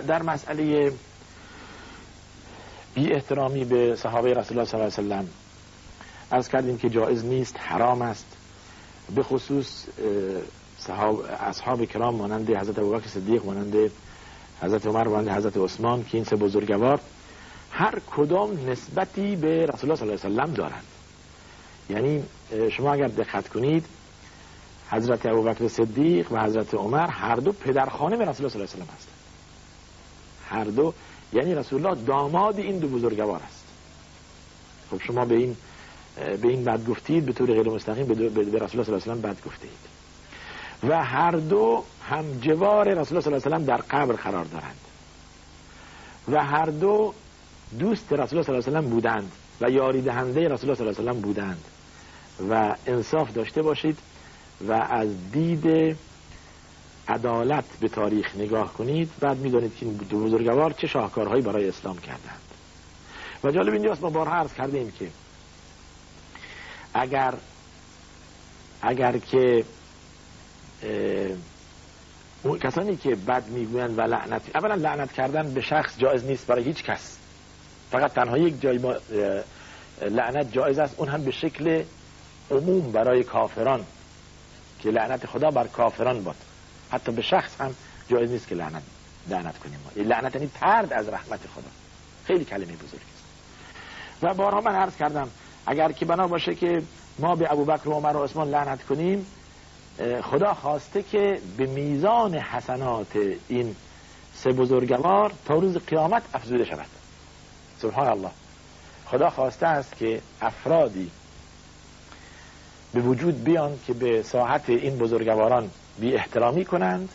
در مسئله بی احترامی به صحابه رسول الله صلی الله علیه وسلم از کردیم که جایز نیست حرام است. به خصوص صحاب اصحاب کرام مانند حضرت ابوبکر صدیق مانند حضرت عمر مانند حضرت عثمان که این سه بزرگوار هر کدام نسبتی به رسول الله صلی الله علیه وسلم دارند. یعنی شما اگر دقت کنید حضرت ابوبکر صدیق و حضرت عمر هر دو پدرخانه رسول الله صلی الله علیه وسلم هستند. هر دو یعنی رسول الله داماد این دو بزرگوار است. خب شما به این به این بد گفتید به طور غیر مستقیم به, رسول الله صلی الله علیه وسلم بد گفتید. و هر دو هم جوار رسول الله صلی الله علیه وسلم در قبر قرار دارند. و هر دو دوست رسول الله صلی الله علیه وسلم بودند و یاری دهنده رسول الله صلی الله علیه وسلم بودند. و انصاف داشته باشید و از دید عدالت به تاریخ نگاه کنید بعد می‌دانید که این دو بزرگوار چه شاهکارهایی برای اسلام کردند. و جالب اینجاست ما بارها عرض کردیم که اگر اگر که کسانی که بد می‌گویند و لعنت اولا لعنت کردن به شخص جایز نیست برای هیچ کس. فقط تنها یک جای ما لعنت جایز است اون هم به شکل عموم برای کافران که لعنت خدا بر کافران باد. حتی به شخص هم جایز نیست که لعنت لعنت کنیم ما. لعنت یعنی ترد از رحمت خدا. خیلی کلمه بزرگی است. و بارها من عرض کردم اگر که بنا باشه که ما به ابوبکر و عمر و عثمان لعنت کنیم خدا خواسته که به میزان حسنات این سه بزرگوار تا روز قیامت افزوده شود. سبحان الله. خدا خواسته است که افرادی به وجود بیان که به ساحت این بزرگواران بی احترامی کنند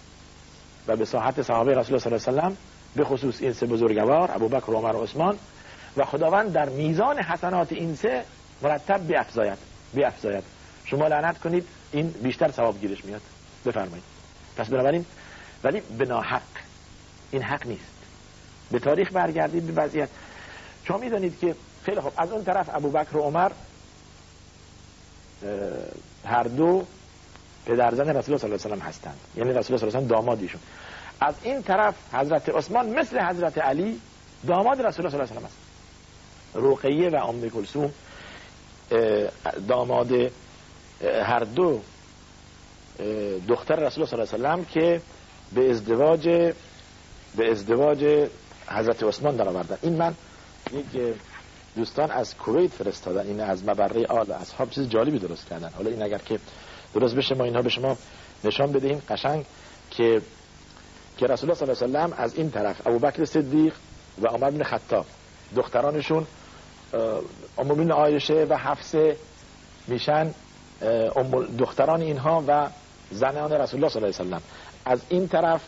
و به ساحت صحابه رسول الله صلی الله علیه وسلم به خصوص این سه بزرگوار ابوبکر و عمر و عثمان و خداوند در میزان حسنات این سه مرتب بیافزاید بیافزاید شما لعنت کنید این بیشتر ثواب گیرش میاد. بفرمایید. پس بنابراین ولی به ناحق. این حق نیست. به تاریخ برگردید به وضعیت. شما می‌دانید که خیلی خوب از اون طرف ابوبکر و عمر هر دو پدرزن رسول الله صلی الله علیه وسلم هستند. یعنی رسول الله صلی الله علیه وسلم دامادیشون از این طرف حضرت عثمان مثل حضرت علی داماد رسول الله صلی الله علیه وسلم است. رقیه و ام کلثوم داماد هر دو دختر رسول الله صلی الله علیه وسلم که به ازدواج به ازدواج حضرت عثمان در آوردن این من یک دوستان از کویت فرستادن این از مبره آل اصحاب چیز جالبی درست کردن. حالا این اگر که درست بشه ما اینها به شما نشان بدهیم قشنگ که که رسول الله صلی الله علیه و از این طرف ابوبکر صدیق و عمر بن خطاب دخترانشون ام عایشه و حفصه میشن دختران اینها و زنان رسول الله صلی الله علیه و از این طرف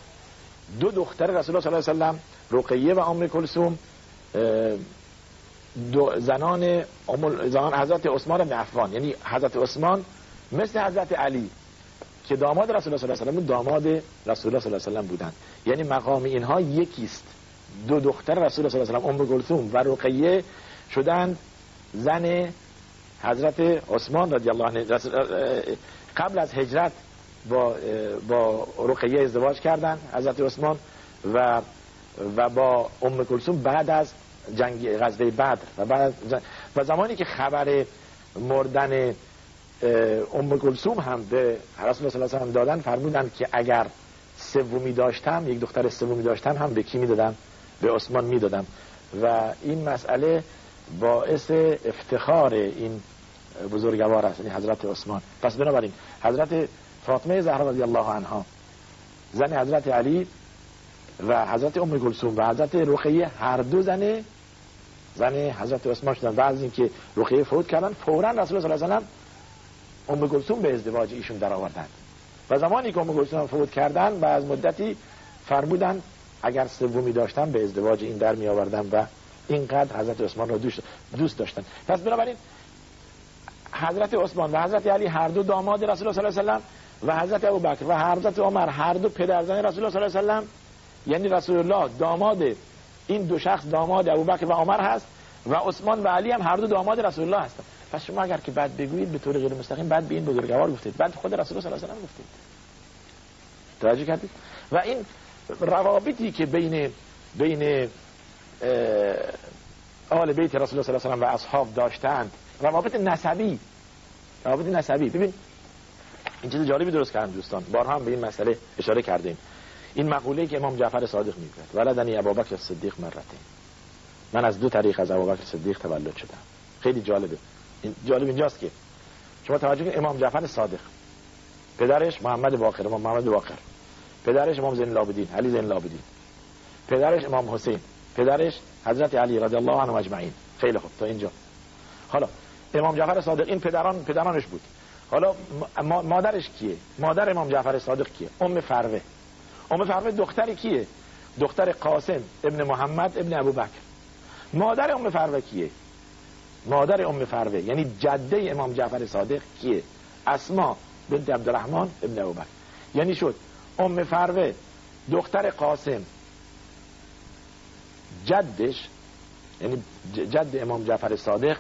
دو دختر رسول الله صلی الله علیه و رقیه و ام کلثوم زنان زنان حضرت عثمان بن عفان. یعنی حضرت عثمان مثل حضرت علی که داماد رسول الله صلی الله علیه و داماد رسول الله صلی الله علیه و بودند یعنی مقام اینها یکیست. دو دختر رسول الله صلی الله علیه و ام کلثوم و رقیه شدند زن حضرت عثمان رضی الله عنه قبل از هجرت با با رقیه ازدواج کردند حضرت عثمان و و با ام کلثوم بعد از جنگ غزوه بدر. و بعد و زمانی که خبر مردن ام کلثوم هم به رسول الله صلی الله دادن فرمودن که اگر سومی داشتم یک دختر سومی داشتم هم به کی می‌دادم؟ به عثمان می‌دادم. و این مسئله باعث افتخار این بزرگوار است یعنی حضرت عثمان. پس بنابراین حضرت فاطمه زهرا رضی الله عنها زن حضرت علی و حضرت ام کلثوم و حضرت رقیه هر دو زن زن حضرت عثمان شدن. بعد از اینکه رقیه فوت کردن فورا رسول الله صلی الله علیه و ام کلثوم به ازدواج ایشون در آوردند و زمانی که ام کلثوم فوت کردن و از مدتی فرمودن اگر سومی داشتن به ازدواج این در می آوردن و اینقدر حضرت عثمان رو دوست داشتن. پس بنابراین حضرت عثمان و حضرت علی هر دو داماد رسول الله صلی الله علیه و و حضرت ابوبکر و حضرت عمر هر دو پدرزن رسول الله صلی الله علیه و یعنی رسول الله داماد این دو شخص داماد ابوبکر و عمر هست و عثمان و علی هم هر دو داماد رسول الله هستند پس شما اگر که بعد بگویید به طور غیر مستقیم بعد به این بزرگوار گفتید. بعد خود رسول الله صلی الله علیه و گفتید. توجه کردید؟ و این روابطی که بین بین آل بیت رسول الله صلی الله علیه و اصحاب داشتند روابط نسبی. روابط نسبی. ببین این چیز جالبی درست کردن دوستان. بارها هم به این مسئله اشاره کردیم. این مقوله که امام جعفر صادق میگه ولدنی ابوبکر صدیق مرتين من از دو طریق از ابوبکر صدیق تولد شدم. خیلی جالبه. این جالب اینجاست که شما توجه کنید امام جعفر صادق. پدرش محمد باقر امام محمد باقر پدرش امام زین العابدین علی زین العابدین. پدرش امام حسین. پدرش حضرت علی رضی الله عنه اجمعین. خیلی خوب. تا اینجا. حالا امام جعفر صادق این پدران پدرانش بود. حالا مادرش کیه؟ مادر امام جعفر صادق کیه؟ ام فروه ام فروه دختر کیه؟ دختر قاسم ابن محمد ابن ابوبکر. مادر ام فروه کیه؟ مادر ام فروه یعنی جده امام جعفر صادق کیه؟ اسما بنت عبدالرحمن ابن ابوبکر. یعنی شد ام فروه دختر قاسم. جدش یعنی جد امام جعفر صادق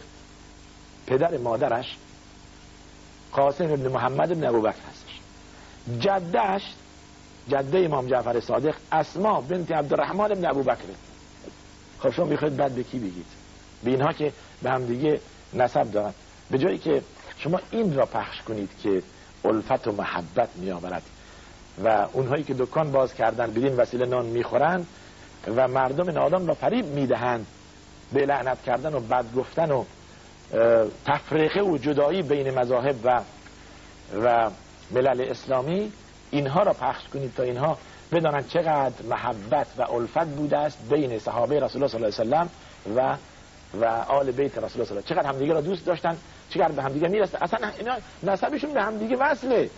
پدر مادرش قاسم ابن محمد ابن ابوبکر هستش. جدش جده امام جعفر صادق اسما بنت عبدالرحمن ابن ابوبکر. خب شما می‌خواید بعد به کی بگید؟ به اینها که به هم دیگه نسب دارن. به جایی که شما این را پخش کنید که الفت و محبت میآورد و اونهایی که دکان باز کردن بدین وسیله نان می‌خورن و مردم نادان را فریب می‌دهند به لعنت کردن و بد گفتن و تفریقه و جدایی بین مذاهب و و ملل اسلامی اینها را پخش کنید تا اینها بدانند چقدر محبت و الفت بوده است بین صحابه رسول الله صلی الله علیه و و و آل بیت رسول الله صلی چقدر همدیگه را دوست داشتن چقدر به همدیگه می‌رسه اصلا اینا نسبشون به همدیگه وصله.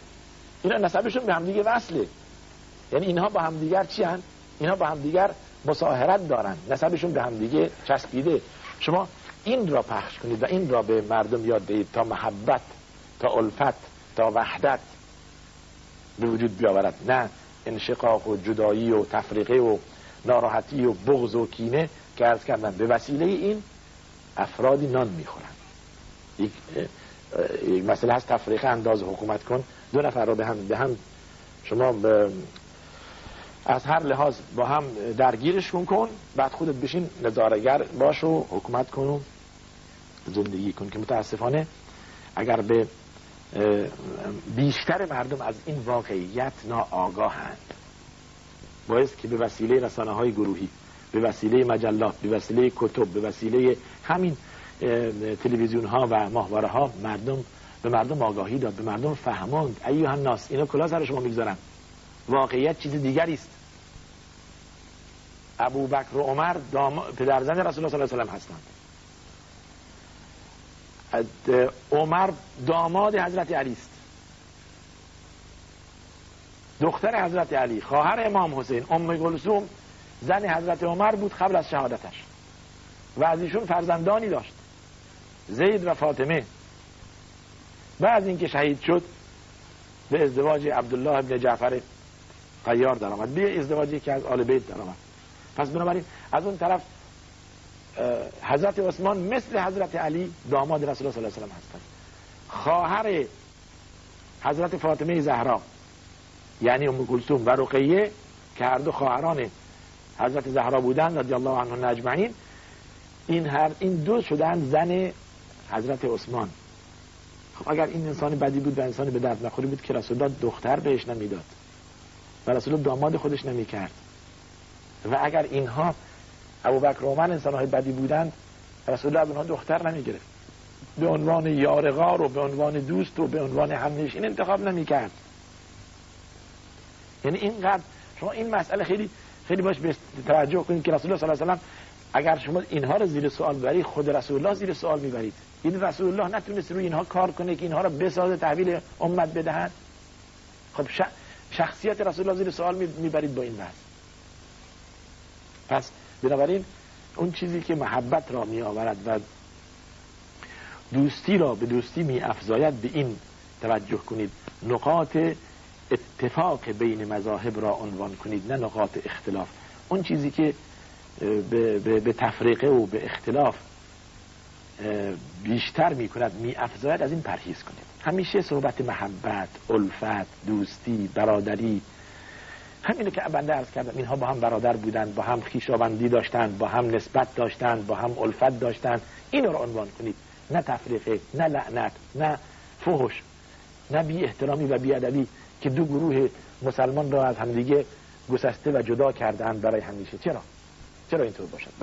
اینا نسبشون به همدیگه وصله. یعنی اینها با همدیگر چی هن؟ اینها با همدیگر مساهرت دارن. نسبشون به همدیگه چسبیده. شما این را پخش کنید و این را به مردم یاد دهید تا محبت تا الفت تا وحدت. به وجود بیاورد. نه انشقاق و جدایی و تفریقه و ناراحتی و بغض و کینه که ارز کردن به وسیله این افرادی نان می‌خورن. یک, یک مسئله هست تفریقه انداز حکومت کن. دو نفر را به هم, به هم شما به از هر لحاظ با هم درگیرشون کن. بعد خودت بشین نظارگر باش و حکومت کن و زندگی کن که متاسفانه اگر به بیشتر مردم از این واقعیت ناآگاهند. باعث که به وسیله رسانه های گروهی به وسیله مجلات به وسیله کتب به وسیله همین تلویزیون ها و ماهواره ها مردم به مردم آگاهی داد به مردم فهماند ایوه ناس اینا کلا سر شما می‌گذارن. واقعیت چیز دیگری است. ابو بکر و عمر دام... پدرزن رسول الله صلی الله علیه و هستند. عمر داماد حضرت علی است. دختر حضرت علی خواهر امام حسین ام گلسوم زن حضرت عمر بود قبل از شهادتش. و از ایشون فرزندانی داشت زید و فاطمه. بعد اینکه شهید شد به ازدواج عبدالله ابن جعفر قیار در آمد به ازدواجی که از آل بیت در آمد پس بنابراین از اون طرف حضرت عثمان مثل حضرت علی داماد رسول الله صلی الله علیه و هستند. خواهر حضرت فاطمه زهرا یعنی ام کلثوم و رقیه که هر دو خواهران حضرت زهرا بودند رضی الله عنه اجمعین این هر این دو شدن زن حضرت عثمان. خب اگر این انسان بدی بود و انسان به درد نخوری بود که رسول الله دختر بهش نمی‌داد و رسول داماد خودش نمی‌کرد. و اگر اینها ابو بکر عمر انسان های بدی بودند. رسول الله اونها دختر نمی‌گرفت. به عنوان یارغار و به عنوان دوست و به عنوان این انتخاب نمی‌کرد. یعنی اینقدر شما این مسئله خیلی خیلی باش توجه کنید که رسول الله صلی الله علیه و اگر شما اینها رو زیر سوال ببرید خود رسول الله زیر سوال می‌برید. این رسول الله نتونست روی اینها کار کنه که اینها رو بسازه تحویل امت بدهد. خب شخصیت رسول الله زیر سوال می‌برید با این بحث. پس بنابراین اون چیزی که محبت را می آورد و دوستی را به دوستی می افزاید به این توجه کنید. نقاط اتفاق بین مذاهب را عنوان کنید نه نقاط اختلاف. اون چیزی که به, به, تفریقه و به اختلاف بیشتر می کند می افزاید از این پرهیز کنید. همیشه صحبت محبت، الفت، دوستی، برادری همینه که بنده عرض کردم. اینها با هم برادر بودن با هم خیشاوندی داشتن با هم نسبت داشتن با هم الفت داشتن. این رو عنوان کنید. نه تفریقه نه لعنت نه فحش نه بی احترامی و بی ادبی که دو گروه مسلمان را از همدیگه گسسته و جدا کردن برای همیشه. چرا؟ چرا اینطور باشد؟